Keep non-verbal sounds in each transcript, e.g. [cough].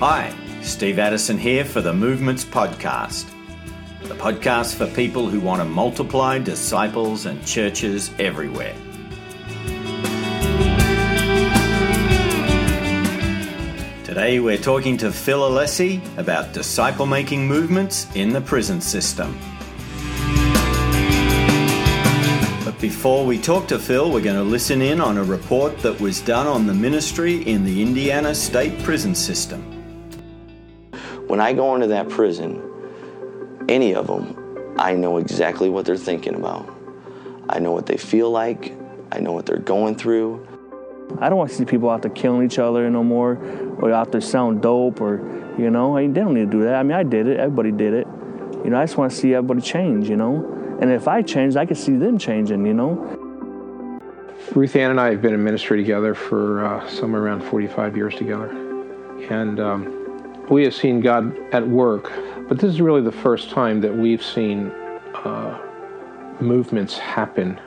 Hi, Steve Addison here for the Movements Podcast, the podcast for people who want to multiply disciples and churches everywhere. Today we're talking to Phil Alessi about disciple making movements in the prison system. But before we talk to Phil, we're going to listen in on a report that was done on the ministry in the Indiana State Prison System. When I go into that prison, any of them, I know exactly what they're thinking about. I know what they feel like. I know what they're going through. I don't want to see people out there killing each other no more, or out there selling dope, or you know, I mean, they don't need to do that. I mean, I did it. Everybody did it. You know, I just want to see everybody change. You know, and if I change, I can see them changing. You know. Ruth Ann and I have been in ministry together for uh, somewhere around 45 years together, and um, we have seen God at work. But this is really the first time that we've seen uh, movements happen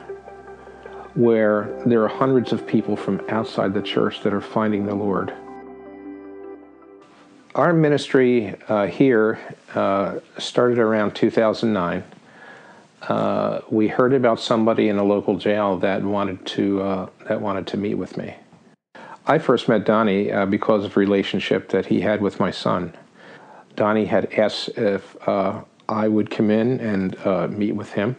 where there are hundreds of people from outside the church that are finding the Lord. Our ministry uh, here uh, started around 2009. Uh, we heard about somebody in a local jail that wanted to uh, that wanted to meet with me. I first met Donnie uh, because of relationship that he had with my son. Donnie had asked if uh, I would come in and meet with him,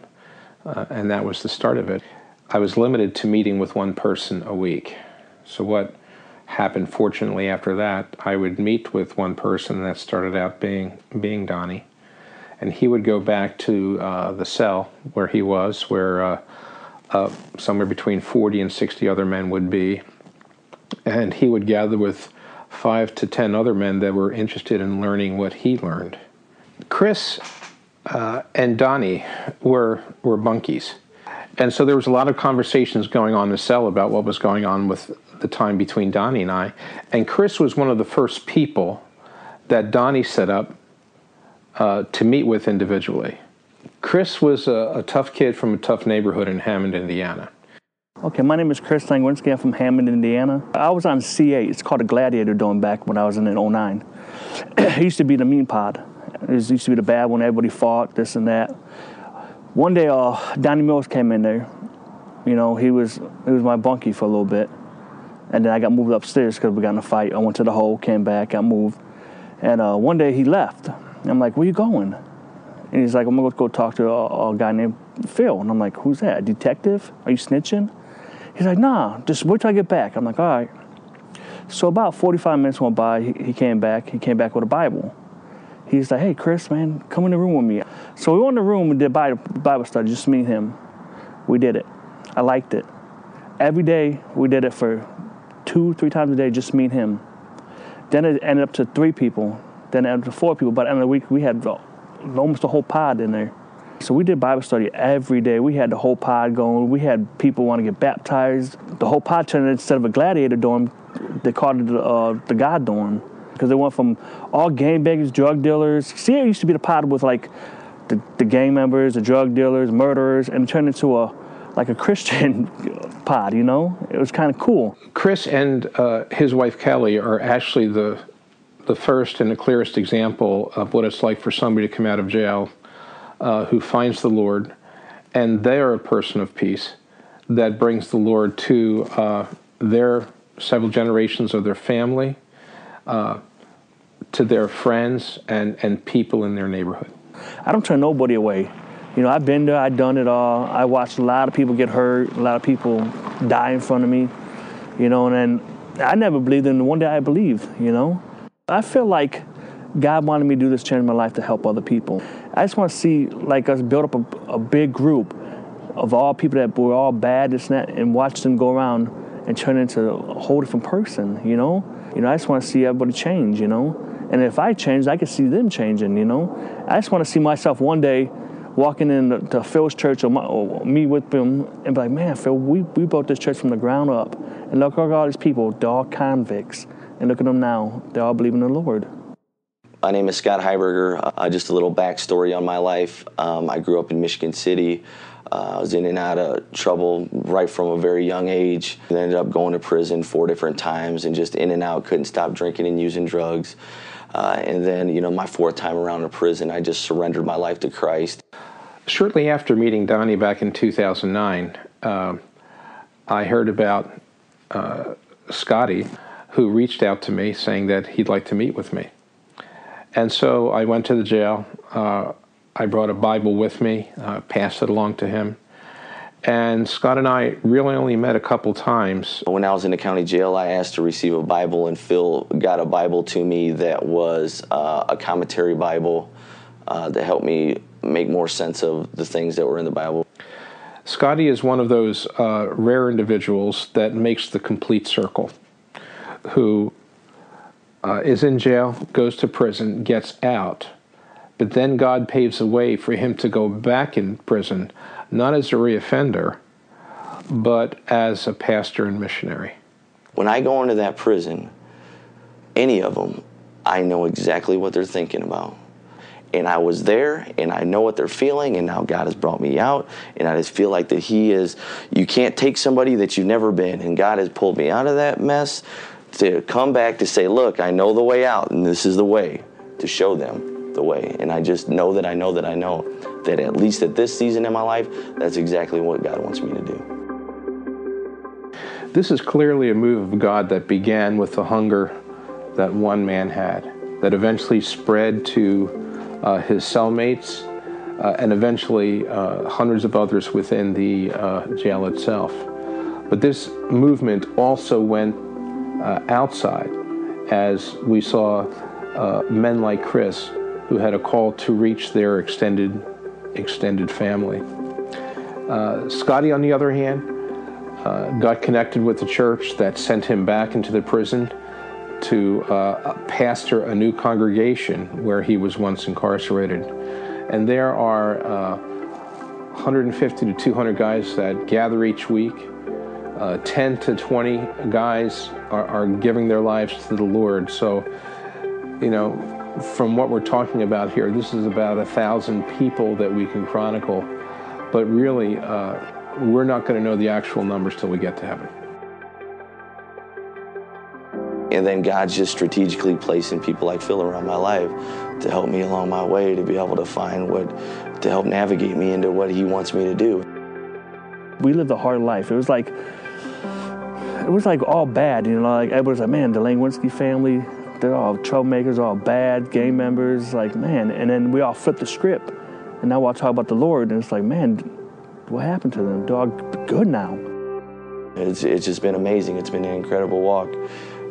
and that was the start of it. I was limited to meeting with one person a week. So, what happened fortunately after that, I would meet with one person, that started out being, being Donnie. And he would go back to uh, the cell where he was, where uh, uh, somewhere between 40 and 60 other men would be. And he would gather with five to 10 other men that were interested in learning what he learned. Chris uh, and Donnie were, were bunkies and so there was a lot of conversations going on in the cell about what was going on with the time between Donnie and I. And Chris was one of the first people that Donnie set up uh, to meet with individually. Chris was a, a, tough kid from a tough neighborhood in Hammond, Indiana. Okay, my name is Chris Langwinski. I'm from Hammond, Indiana. I was on C8. It's called a Gladiator Dome back when I was in 09. [clears throat] it used to be the mean pod. It used to be the bad one. Everybody fought, this and that one day, uh, Donnie Mills came in there. You know, he was he was my bunkie for a little bit, and then I got moved upstairs because we got in a fight. I went to the hole, came back, got moved, and uh, one day he left. I'm like, "Where you going?" And he's like, "I'm gonna go talk to a, a guy named Phil." And I'm like, "Who's that? A detective? Are you snitching?" He's like, "Nah, just wait till I get back." I'm like, "All right." So about 45 minutes went by. He, he came back. He came back with a Bible he's like, hey, Chris, man, come in the room with me. So we went in the room and did Bible Bible study, just me and him. We did it. I liked it. Every day we did it for two, three times a day, just me and him. Then it ended up to three people. Then it ended up to four people. By the end of the week, we had almost a whole pod in there. So we did Bible study every day. We had the whole pod going. We had people want to get baptized. The whole pod turned instead of a gladiator dorm, they called it uh, the God dorm because they went from all gangbangers, drug dealers. See, it used to be the pod with like the, the gang members, the drug dealers, murderers, and turned into a like a [laughs] Christian pod. You know, it was kind of cool. Chris and uh, his wife Kelly are actually the the first and the clearest example of what it's like for somebody to come out of jail uh, who finds the Lord, and they are a person of peace that brings the Lord to uh, their several generations of their family uh, to their friends and, and people in their neighborhood. I don't turn nobody away. You know, I've been there, I've done it all. I watched a lot of people get hurt, a lot of people die in front of me, you know, and then I never believed in one day I believed, you know. I feel like God wanted me to do this change in my life to help other people. I just want to see like us build up a, a big group of all people that were all bad, this and that, and watch them go around and turn into a whole different person, you know? You know, I just want to see everybody change, you know? And if I change, I can see them changing, you know? I just want to see myself one day walking into Phil's church or, my, or, me with them and be like, man, Phil, we, we built this church from the ground up. And look at all these people, they're all convicts. And look at them now, they all believe in the Lord. My name is Scott Heiberger. Uh, just a little backstory on my life. Um, I grew up in Michigan City. Uh, I was in and out of trouble right from a very young age. Ended up going to prison four different times and just in and out, couldn't stop drinking and using drugs. Uh, and then, you know, my fourth time around in prison, I just surrendered my life to Christ. Shortly after meeting Donnie back in 2009, uh, I heard about uh, Scotty, who reached out to me saying that he'd like to meet with me. And so I went to the jail. Uh, I brought a Bible with me, uh, passed it along to him. And Scott and I really only met a couple times. When I was in the county jail, I asked to receive a Bible, and Phil got a Bible to me that was uh, a commentary Bible uh, that helped me make more sense of the things that were in the Bible. Scotty is one of those uh, rare individuals that makes the complete circle, who uh, is in jail, goes to prison, gets out, but then God paves a way for him to go back in prison, not as a reoffender, but as a pastor and missionary. When I go into that prison, any of them, I know exactly what they're thinking about. And I was there and I know what they're feeling, and now God has brought me out. And I just feel like that He is, you can't take somebody that you've never been, and God has pulled me out of that mess to come back to say, Look, I know the way out, and this is the way to show them the way. And I just know that I know that I know that at least at this season in my life, that's exactly what God wants me to do. This is clearly a move of God that began with the hunger that one man had, that eventually spread to uh, his cellmates uh, and eventually uh, hundreds of others within the uh, jail itself. But this movement also went uh, outside as we saw men like Chris who had a call to reach their extended extended family. Uh, Scotty, on the other hand, uh, got connected with the church that sent him back into the prison to uh, pastor a new congregation where he was once incarcerated. And there are 150 to 200 guys that gather each week. Uh, 10 to 20 guys are, are, giving their lives to the Lord. So, you know, from what we're talking about here, this is about a thousand people that we can chronicle, but really, uh, we're not going to know the actual numbers till we get to heaven. And then God's just strategically placing people like Phil around my life to help me along my way to be able to find what, to help navigate me into what He wants me to do. We lived a hard life. It was like, it was like all bad, you know. Like everybody was like, "Man, the Langwinski family, they're all troublemakers, all bad, gang members, like, man. And then we all flip the script. And now I'll talk about the Lord, and it's like, man, what happened to them? Dog, good now. It's, it's just been amazing. It's been an incredible walk.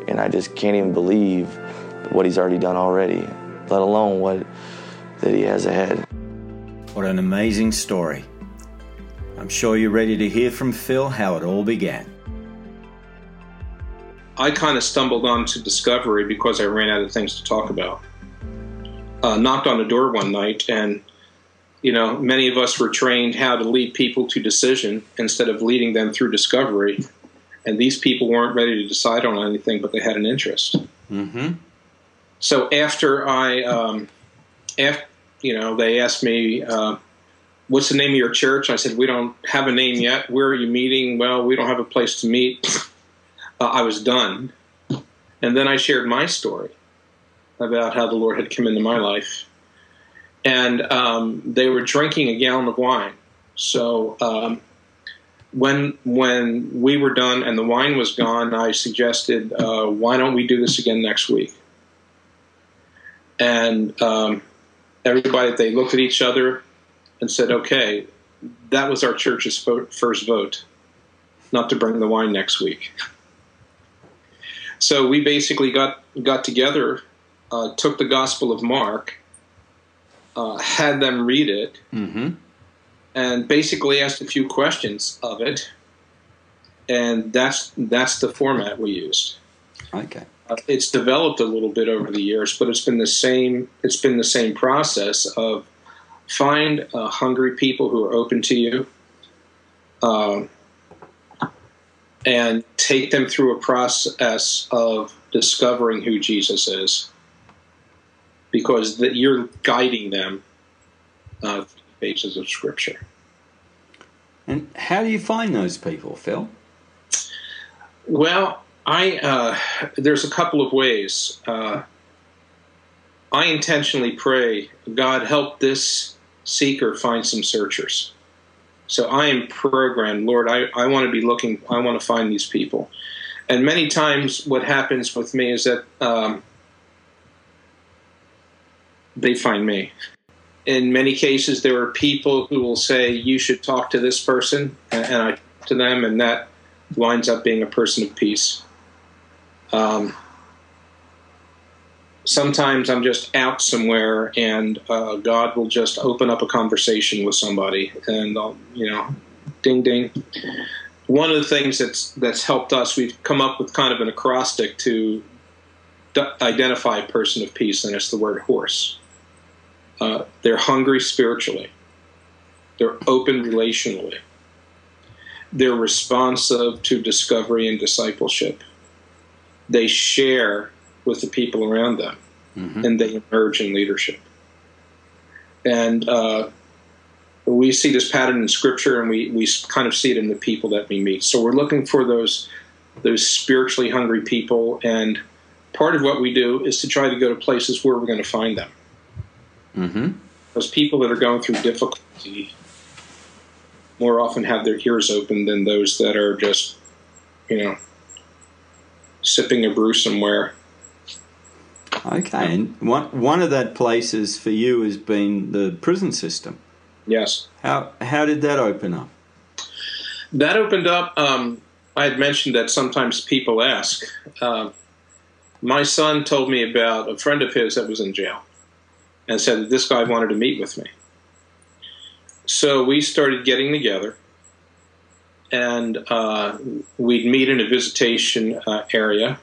And I just can't even believe what he's already done already, let alone what that he has ahead. What an amazing story. I'm sure you're ready to hear from Phil how it all began. I kind of stumbled onto Discovery because I ran out of things to talk about. Uh, knocked on a door one night, and you know, many of us were trained how to lead people to decision instead of leading them through discovery. And these people weren't ready to decide on anything, but they had an interest. Mm-hmm. So after I, um, after, you know, they asked me, uh, "What's the name of your church?" I said, "We don't have a name yet. Where are you meeting?" Well, we don't have a place to meet. Uh, I was done. And then I shared my story about how the Lord had come into my life. And um, they were drinking a gallon of wine. So um, when when we were done and the wine was gone, I suggested, uh, why don't we do this again next week? And um, everybody they looked at each other and said, okay, that was our church's first vote, not to bring the wine next week. [laughs] So we basically got got together, uh, took the Gospel of Mark, uh, had them read it, mm-hmm. and basically asked a few questions of it, and that's that's the format we used. Okay. Uh, it's developed a little bit over the years, but it's been the same. It's been the same process of find uh, hungry people who are open to you. And take them through a process of discovering who Jesus is, because that you're guiding them uh, the pages of Scripture. And how do you find those people, Phil? Well, I uh, there's a couple of ways. Uh, I intentionally pray, God help this seeker find some searchers. So I am programmed, Lord, I, I want to be looking, I want to find these people. And many times what happens with me is that um, they find me. In many cases, there are people who will say, You should talk to this person, and I talk to them, and that winds up being a person of peace. Um, sometimes I'm just out somewhere, and uh, God will just open up a conversation with somebody, and I'll, you know, ding ding. One of the things that's that's helped us, we've come up with kind of an acrostic to d- identify a person of peace, and it's the word horse. Uh, they're hungry spiritually. They're open relationally. They're responsive to discovery and discipleship. They share with the people around them, mm-hmm. and they emerge in leadership. And uh, we see this pattern in Scripture, and we, we kind of see it in the people that we meet. So we're looking for those those spiritually hungry people, and part of what we do is to try to go to places where we're going to find them. Mm-hmm. Those people that are going through difficulty more often have their ears open than those that are just, you know, sipping a brew somewhere [laughs] Okay, and one one of that places for you has been the prison system. Yes. How how did that open up? That opened up. Um, I had mentioned that sometimes people ask. Uh, my son told me about a friend of his that was in jail, and said that this guy wanted to meet with me. So we started getting together, and uh, we'd meet in a visitation uh, area,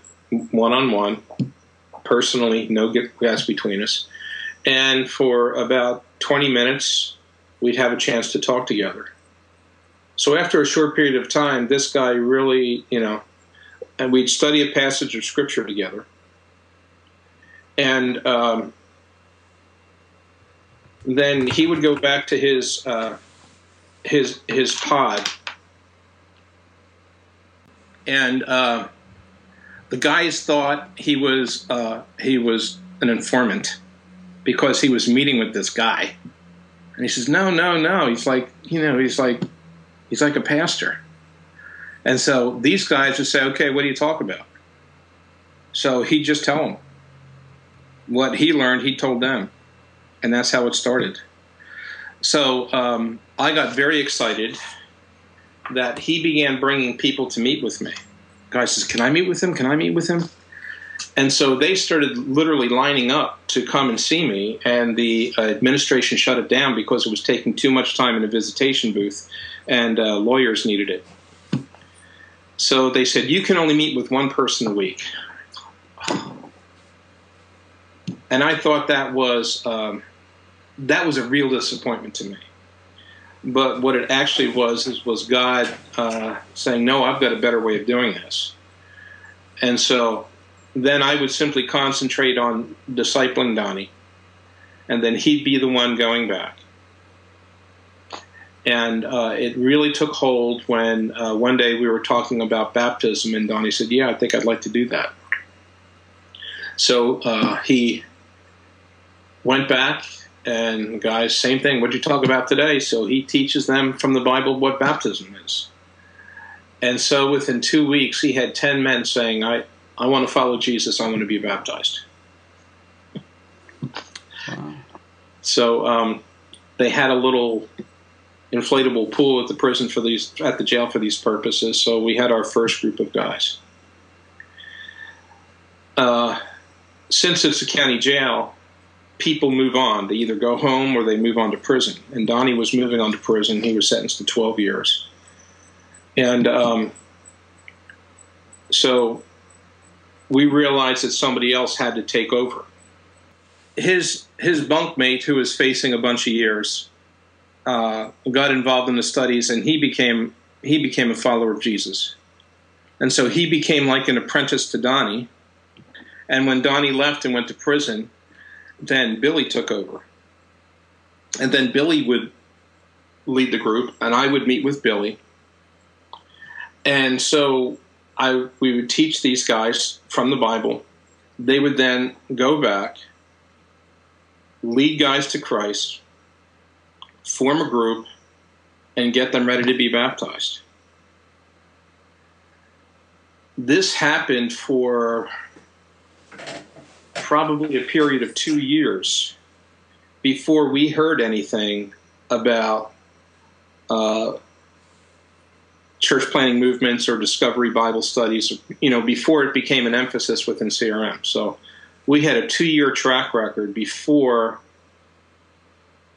one on one personally, no gas between us. And for about 20 minutes, we'd have a chance to talk together. So after a short period of time, this guy really, you know, and we'd study a passage of scripture together. And um, then he would go back to his uh, his his pod, and uh, the guys thought he was uh, he was an informant because he was meeting with this guy, and he says, "No, no, no." He's like, you know, he's like, he's like a pastor, and so these guys would say, "Okay, what do you talk about?" So he'd just tell them what he learned. He told them, and that's how it started. So um, I got very excited that he began bringing people to meet with me guy says, Can I meet with him? Can I meet with him? And so they started literally lining up to come and see me, and the administration shut it down because it was taking too much time in a visitation booth, and uh, lawyers needed it. So they said, You can only meet with one person a week. And I thought that was um, that was a real disappointment to me. But what it actually was is was God uh, saying, "No, I've got a better way of doing this." And so then I would simply concentrate on discipling Donnie, and then he'd be the one going back. And uh, it really took hold when uh, one day we were talking about baptism, and Donnie said, "Yeah, I think I'd like to do that." So uh, he went back and guys, same thing. What'd you talk about today? So he teaches them from the Bible what baptism is. And so within two weeks, he had 10 men saying, I, I want to follow Jesus, I want to be baptized. Wow. So um, they had a little inflatable pool at the prison for these, at the jail for these purposes. So we had our first group of guys. Uh, since it's a county jail, people move on. They either go home or they move on to prison. And Donnie was moving on to prison. He was sentenced to 12 years. And um, so we realized that somebody else had to take over. His his bunkmate, who was facing a bunch of years, uh, got involved in the studies, and he became he became a follower of Jesus. And so he became like an apprentice to Donnie. And when Donnie left and went to prison, then Billy took over. And then Billy would lead the group, and I would meet with Billy. And so I we would teach these guys from the Bible. They would then go back, lead guys to Christ, form a group, and get them ready to be baptized. This happened for probably a period of two years before we heard anything about uh, church planting movements or discovery Bible studies, you know, before it became an emphasis within CRM. So we had a two year track record before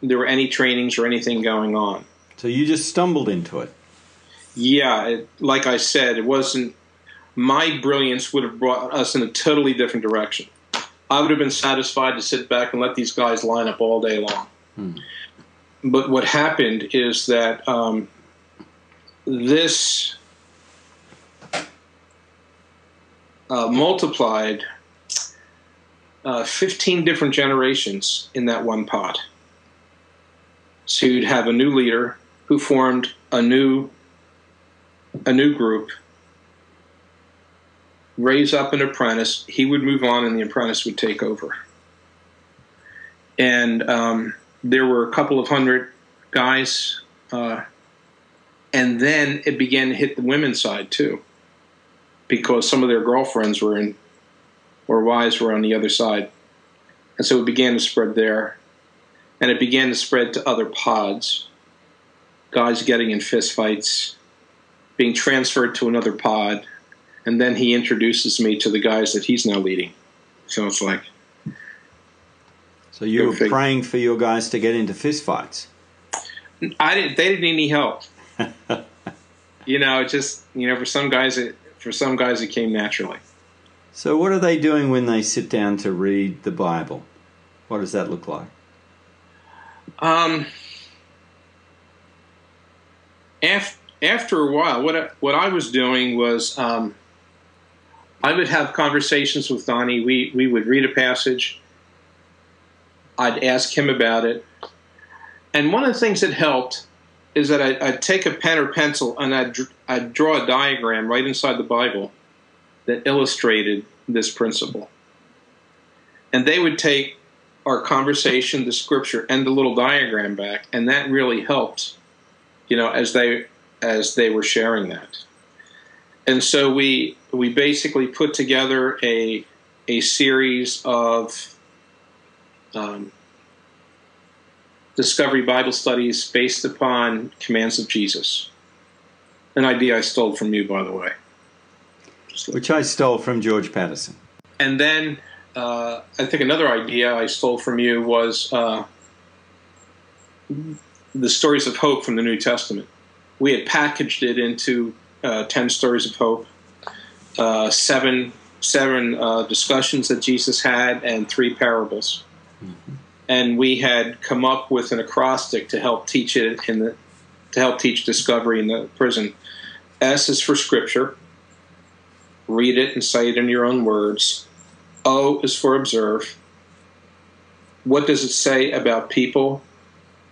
there were any trainings or anything going on. So you just stumbled into it. Yeah, it, like I said, it wasn't my brilliance would have brought us in a totally different direction. I would have been satisfied to sit back and let these guys line up all day long. Hmm. But what happened is that um, this uh, multiplied uh, 15 different generations in that one pot. So you'd have a new leader who formed a new a new group, raise up an apprentice. He would move on, and the apprentice would take over. And um, there were a couple of hundred guys uh, and then it began to hit the women's side too, because some of their girlfriends were in, or wives were on the other side, and so it began to spread there, and it began to spread to other pods. Guys getting in fistfights, being transferred to another pod, and then he introduces me to the guys that he's now leading. So it's like. So you were praying for your guys to get into fistfights. I didn't. They didn't need any help. [laughs] you know, it just you know, for some guys, it for some guys it came naturally. So, what are they doing when they sit down to read the Bible? What does that look like? Um, after after a while, what I, what I was doing was um, I would have conversations with Donnie. We we would read a passage. I'd ask him about it, and one of the things that helped is that I, would take a pen or pencil and I'd, I'd draw a diagram right inside the Bible that illustrated this principle. And they would take our conversation, the scripture, and the little diagram back, and that really helped, you know, as they as they were sharing that. And so we we basically put together a a series of um, Discovery Bible studies based upon commands of Jesus. An idea I stole from you, by the way. Which I stole from George Patterson. And then uh, I think another idea I stole from you was uh, the stories of hope from the New Testament. We had packaged it into uh, 10 stories of hope, uh, seven, seven uh, discussions that Jesus had, and three parables. Mm-hmm and we had come up with an acrostic to help teach it in the to help teach discovery in the prison. S is for scripture. Read it and say it in your own words. O is for observe. What does it say about people,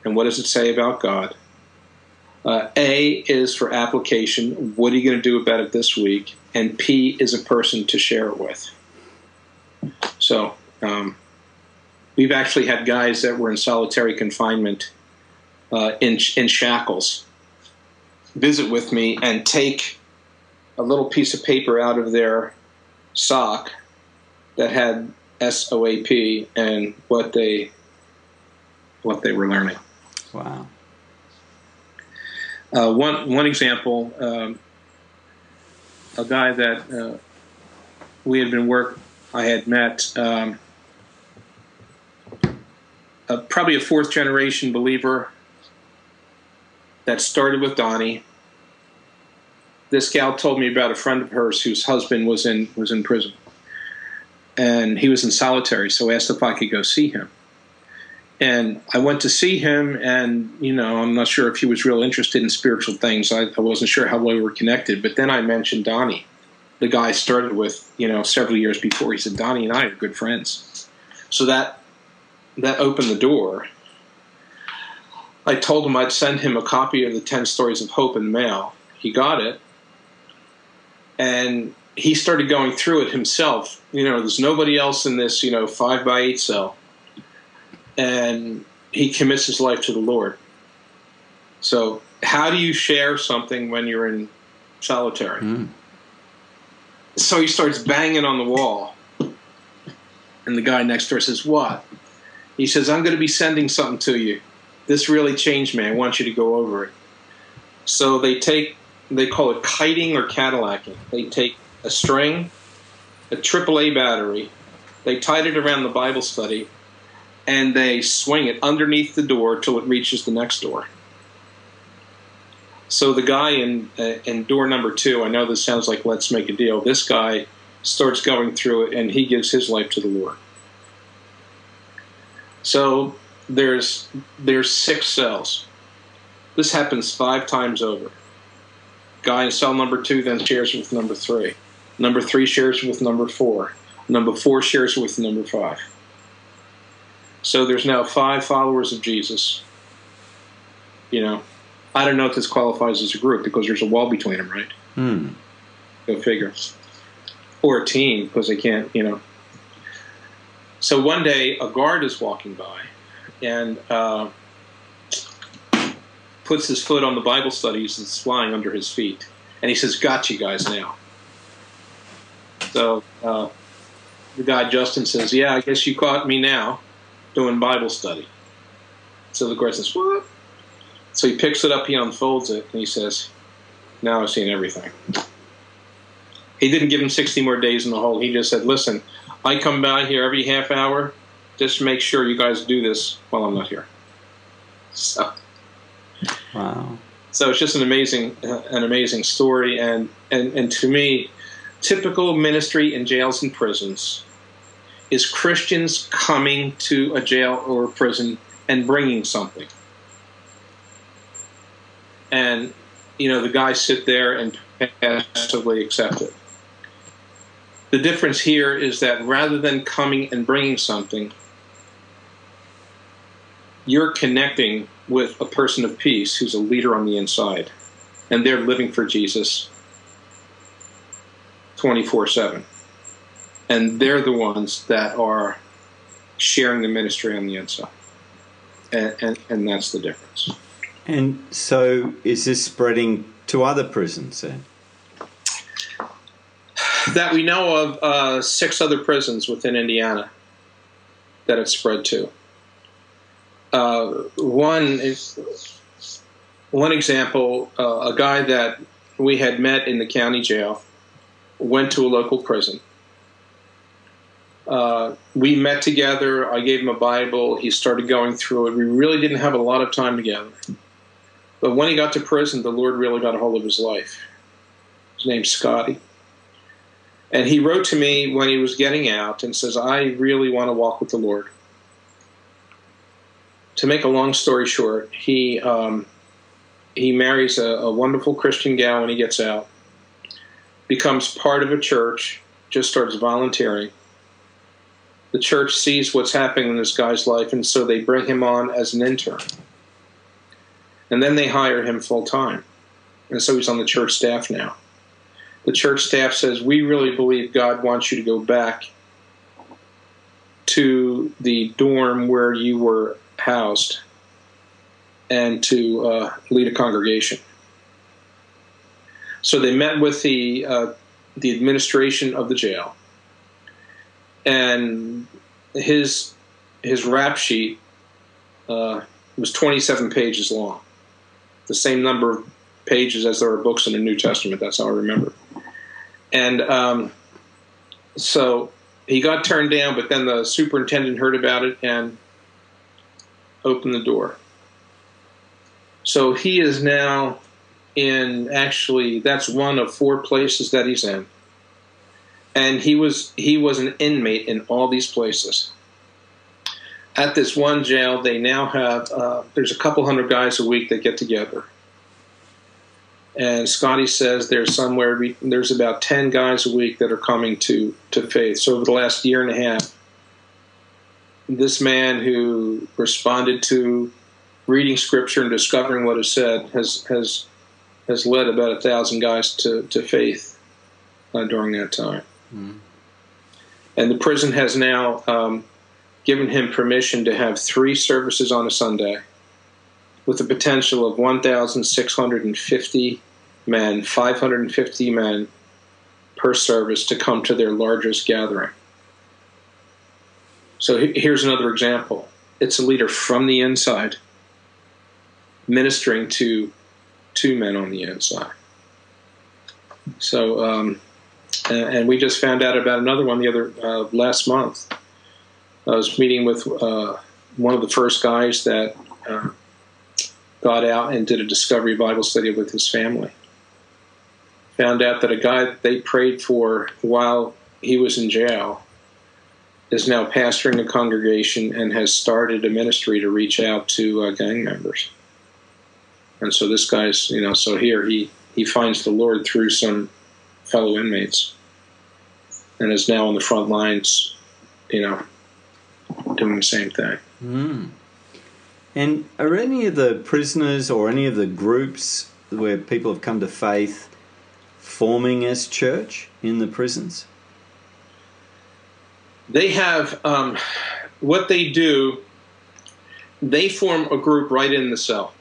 and what does it say about God? Uh, a is for application. What are you going to do about it this week? And P is a person to share it with. So. Um, We've actually had guys that were in solitary confinement uh, in, in shackles visit with me and take a little piece of paper out of their sock that had SOAP and what they what they were learning. Wow. Uh, one one example, um, a guy that uh, we had been work I had met. Um, probably a fourth generation believer that started with Donnie. This gal told me about a friend of hers whose husband was in was in prison, and he was in solitary. So I asked if I could go see him. And I went to see him, and you know, I'm not sure if he was real interested in spiritual things. I, I wasn't sure how well we were connected. But then I mentioned Donnie, the guy I started with, you know, several years before. He said, "Donnie and I are good friends." So that that opened the door. I told him I'd send him a copy of the 10 Stories of Hope in the mail. He got it. And he started going through it himself. You know, there's nobody else in this, you know, five by eight cell. And he commits his life to the Lord. So, how do you share something when you're in solitary? Mm. So he starts banging on the wall. And the guy next door says, What? He says, I'm going to be sending something to you. This really changed me. I want you to go over it. So they take, they call it kiting or Cadillacing. They take a string, a AAA battery, they tied it around the Bible study, and they swing it underneath the door till it reaches the next door. So the guy in uh, in door number two, I know this sounds like let's make a deal. This guy starts going through it, and he gives his life to the Lord. So there's there's six cells. This happens five times over. Guy in cell number two then shares with number three. Number three shares with number four. Number four shares with number five. So there's now five followers of Jesus. You know, I don't know if this qualifies as a group because there's a wall between them, right? Hmm. Go figure. Or a team because they can't, you know. So one day a guard is walking by and uh, puts his foot on the Bible studies that's flying under his feet. And he says, Got you guys now. So uh, the guy Justin says, "Yeah, I guess you caught me now doing Bible study." So the guy says, "What?" So he picks it up, he unfolds it, and he says, "Now I've seen everything." He didn't give him 60 more days in the hole. He just said, "Listen, I come by here every half hour just make sure you guys do this while I'm not here." So, wow. So it's just an amazing, uh, an amazing story, and and and to me, typical ministry in jails and prisons is Christians coming to a jail or a prison and bringing something. And, you know, the guys sit there and passively accept it. The difference here is that rather than coming and bringing something, you're connecting with a person of peace who's a leader on the inside, and they're living for Jesus 24 7. And they're the ones that are sharing the ministry on the inside. And, and, and that's the difference. And so is this spreading to other prisons then? That we know of uh, six other prisons within Indiana that it's spread to. Uh, one is one example, uh, a guy that we had met in the county jail went to a local prison. Uh, we met together. I gave him a Bible. He started going through it. We really didn't have a lot of time together. But when he got to prison, the Lord really got a hold of his life. His name's Scotty. And he wrote to me when he was getting out and says, I really want to walk with the Lord. To make a long story short, he um, he marries a, a wonderful Christian gal when he gets out becomes part of a church, just starts volunteering. The church sees what's happening in this guy's life, and so they bring him on as an intern. And then they hire him full time. And so he's on the church staff now. The church staff says, We really believe God wants you to go back to the dorm where you were housed and to uh, lead a congregation. So they met with the uh, the administration of the jail, and his his rap sheet uh, was 27 pages long, the same number of pages as there are books in the New Testament. That's how I remember. And um, so he got turned down, but then the superintendent heard about it and opened the door. So he is now in actually that's one of four places that he's in and he was he was an inmate in all these places. At this one jail they now have uh, there's a couple hundred guys a week that get together. And scotty says there's somewhere there's about 10 guys a week that are coming to to faith. So over the last year and a half this man who responded to reading scripture and discovering what is said has has has led about a thousand guys to, to faith uh, during that time. Mm. And the prison has now um, given him permission to have three services on a Sunday with a potential of 1,650 men, 550 men per service to come to their largest gathering. So here's another example it's a leader from the inside ministering to two men on the inside. So, um, and we just found out about another one the other uh, last month. I was meeting with uh, one of the first guys that uh, got out and did a discovery Bible study with his family. Found out that a guy that they prayed for while he was in jail is now pastoring a congregation and has started a ministry to reach out to uh, gang members. And so this guy's, you know, so here he, he finds the Lord through some fellow inmates and is now on the front lines, you know, doing the same thing. Mm. And are any of the prisoners or any of the groups where people have come to faith forming as church in the prisons? They have um, what they do. They form a group right in the cell,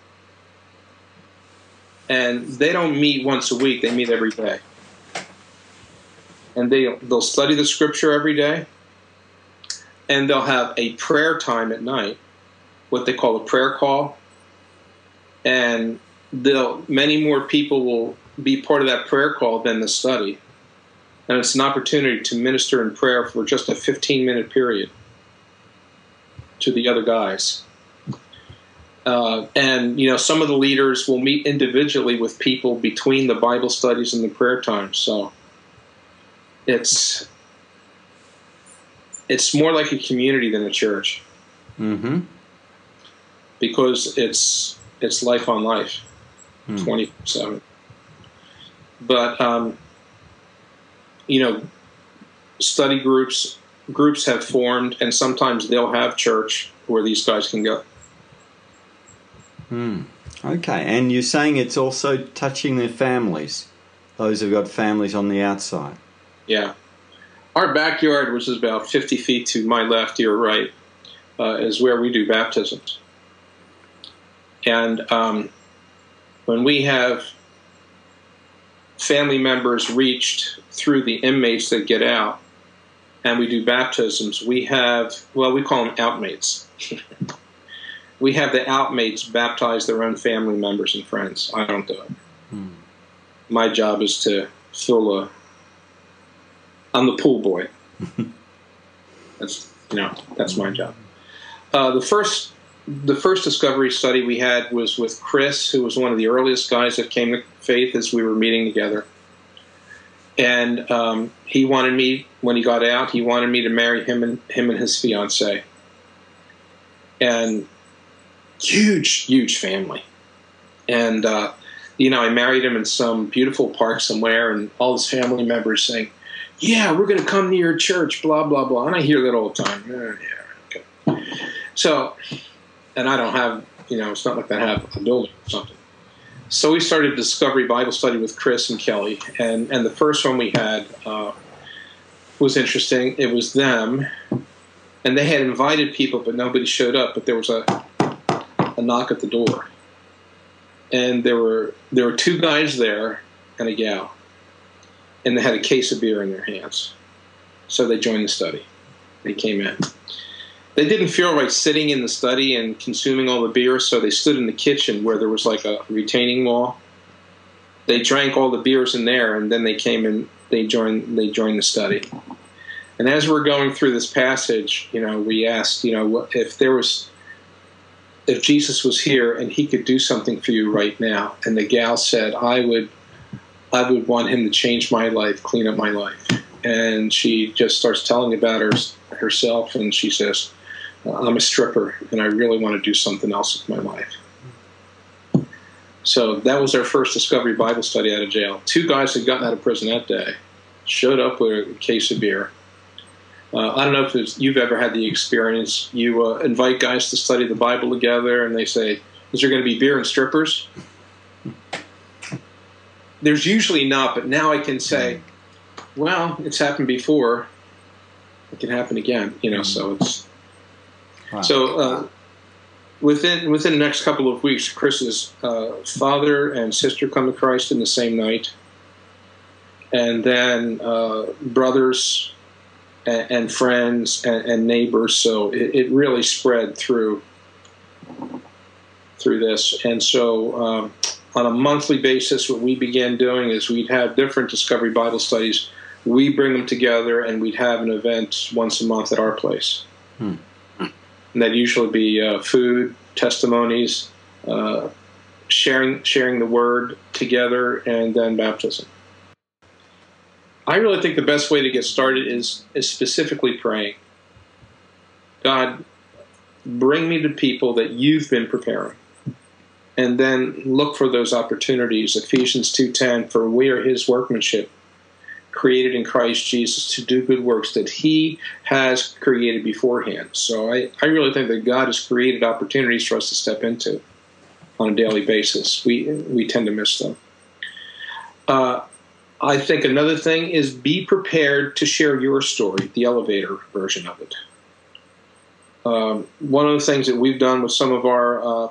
and they don't meet once a week. They meet every day, and they they'll study the scripture every day, and they'll have a prayer time at night, what they call a prayer call, and they'll many more people will be part of that prayer call than the study and it's an opportunity to minister in prayer for just a 15 minute period to the other guys. Uh, and you know, some of the leaders will meet individually with people between the Bible studies and the prayer times. So it's it's more like a community than a church. Mm-hmm. Because it's it's life on life, hmm. twenty mm. seven. But um, you know, study groups groups have formed, and sometimes they'll have church where these guys can go. Hmm. Okay, and you're saying it's also touching their families, those who've got families on the outside. Yeah, our backyard, which is about 50 feet to my left, your right, uh, is where we do baptisms. And um, when we have family members reached through the inmates that get out, and we do baptisms, we have, well, we call them outmates. [laughs] we have the outmates baptize their own family members and friends. I don't do it. Hmm. My job is to fill a. I'm the pool boy. that's you know that's my job. Uh, the first the first discovery study we had was with Chris, who was one of the earliest guys that came to faith as we were meeting together. And um, he wanted me when he got out. He wanted me to marry him and him and his fiance. And huge, huge family. And uh, you know, I married him in some beautiful park somewhere, and all his family members saying, "Yeah, we're going to come to your church," blah blah blah. And I hear that all the time. Oh, yeah, okay. So and I don't have, you know, it's not like I have a building or something. So we started Discovery Bible Study with Chris and Kelly, and and the first one we had uh, was interesting. It was them, and they had invited people, but nobody showed up. But there was a a knock at the door, and there were there were two guys there and a gal, and they had a case of beer in their hands. So they joined the study. They came in they didn't feel right sitting in the study and consuming all the beer, so they stood in the kitchen where there was like a retaining wall. They drank all the beers in there, and then they came and they joined. They joined the study. And as we're going through this passage, you know, we asked, you know, if there was, if Jesus was here and he could do something for you right now, and the gal said, I would, I would want him to change my life, clean up my life. And she just starts telling about her herself, and she says, I'm a stripper and I really want to do something else with my life. So that was our first Discovery Bible study out of jail. Two guys had gotten out of prison that day showed up with a case of beer. Uh, I don't know if you've ever had the experience. You uh, invite guys to study the Bible together, and they say, is there going to be beer and strippers? There's usually not, but now I can say, well, it's happened before. It can happen again, you know. So it's wow. so uh, within within the next couple of weeks, Chris's uh, father and sister come to Christ in the same night, and then uh, brothers and, and friends and, and, neighbors. So it, it, really spread through through this, and so. Um, on a monthly basis, what we began doing is we'd have different Discovery Bible studies. We bring them together, and we'd have an event once a month at our place. Hmm. And that'd usually be uh, food, testimonies, uh, sharing sharing the word together, and then baptism. I really think the best way to get started is is specifically praying. God, bring me to people that you've been preparing. And then look for those opportunities. Ephesians 2:10 for we are his workmanship created in Christ Jesus to do good works that he has created beforehand. So I, I really think that God has created opportunities for us to step into on a daily basis. We we tend to miss them. Uh, I think another thing is be prepared to share your story, the elevator version of it. Um, one of the things that we've done with some of our uh,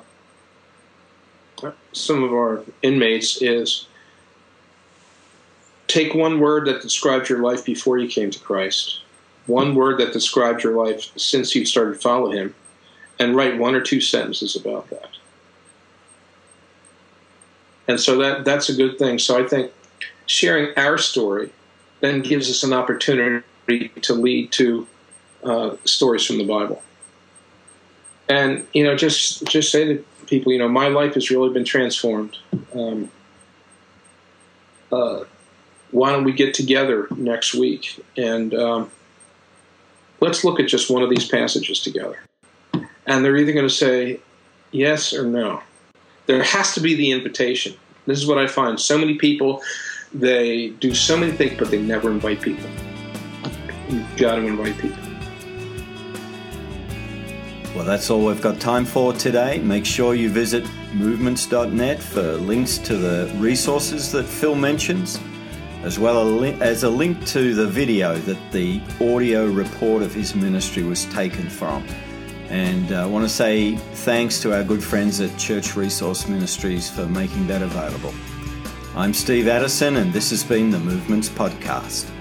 some of our inmates is take one word that describes your life before you came to Christ, one word that describes your life since you started to follow Him, and write one or two sentences about that. And so that that's a good thing. So I think sharing our story then gives us an opportunity to lead to uh, stories from the Bible. And you know, just just say to people, you know, my life has really been transformed. Um, uh, why don't we get together next week and um, let's look at just one of these passages together? And they're either going to say yes or no. There has to be the invitation. This is what I find. So many people they do so many things, but they never invite people. You've got to invite people. Well, that's all we've got time for today. Make sure you visit movements.net for links to the resources that Phil mentions, as well as a link to the video that the audio report of his ministry was taken from. And uh, I want to say thanks to our good friends at Church Resource Ministries for making that available. I'm Steve Addison, and this has been the Movements Podcast.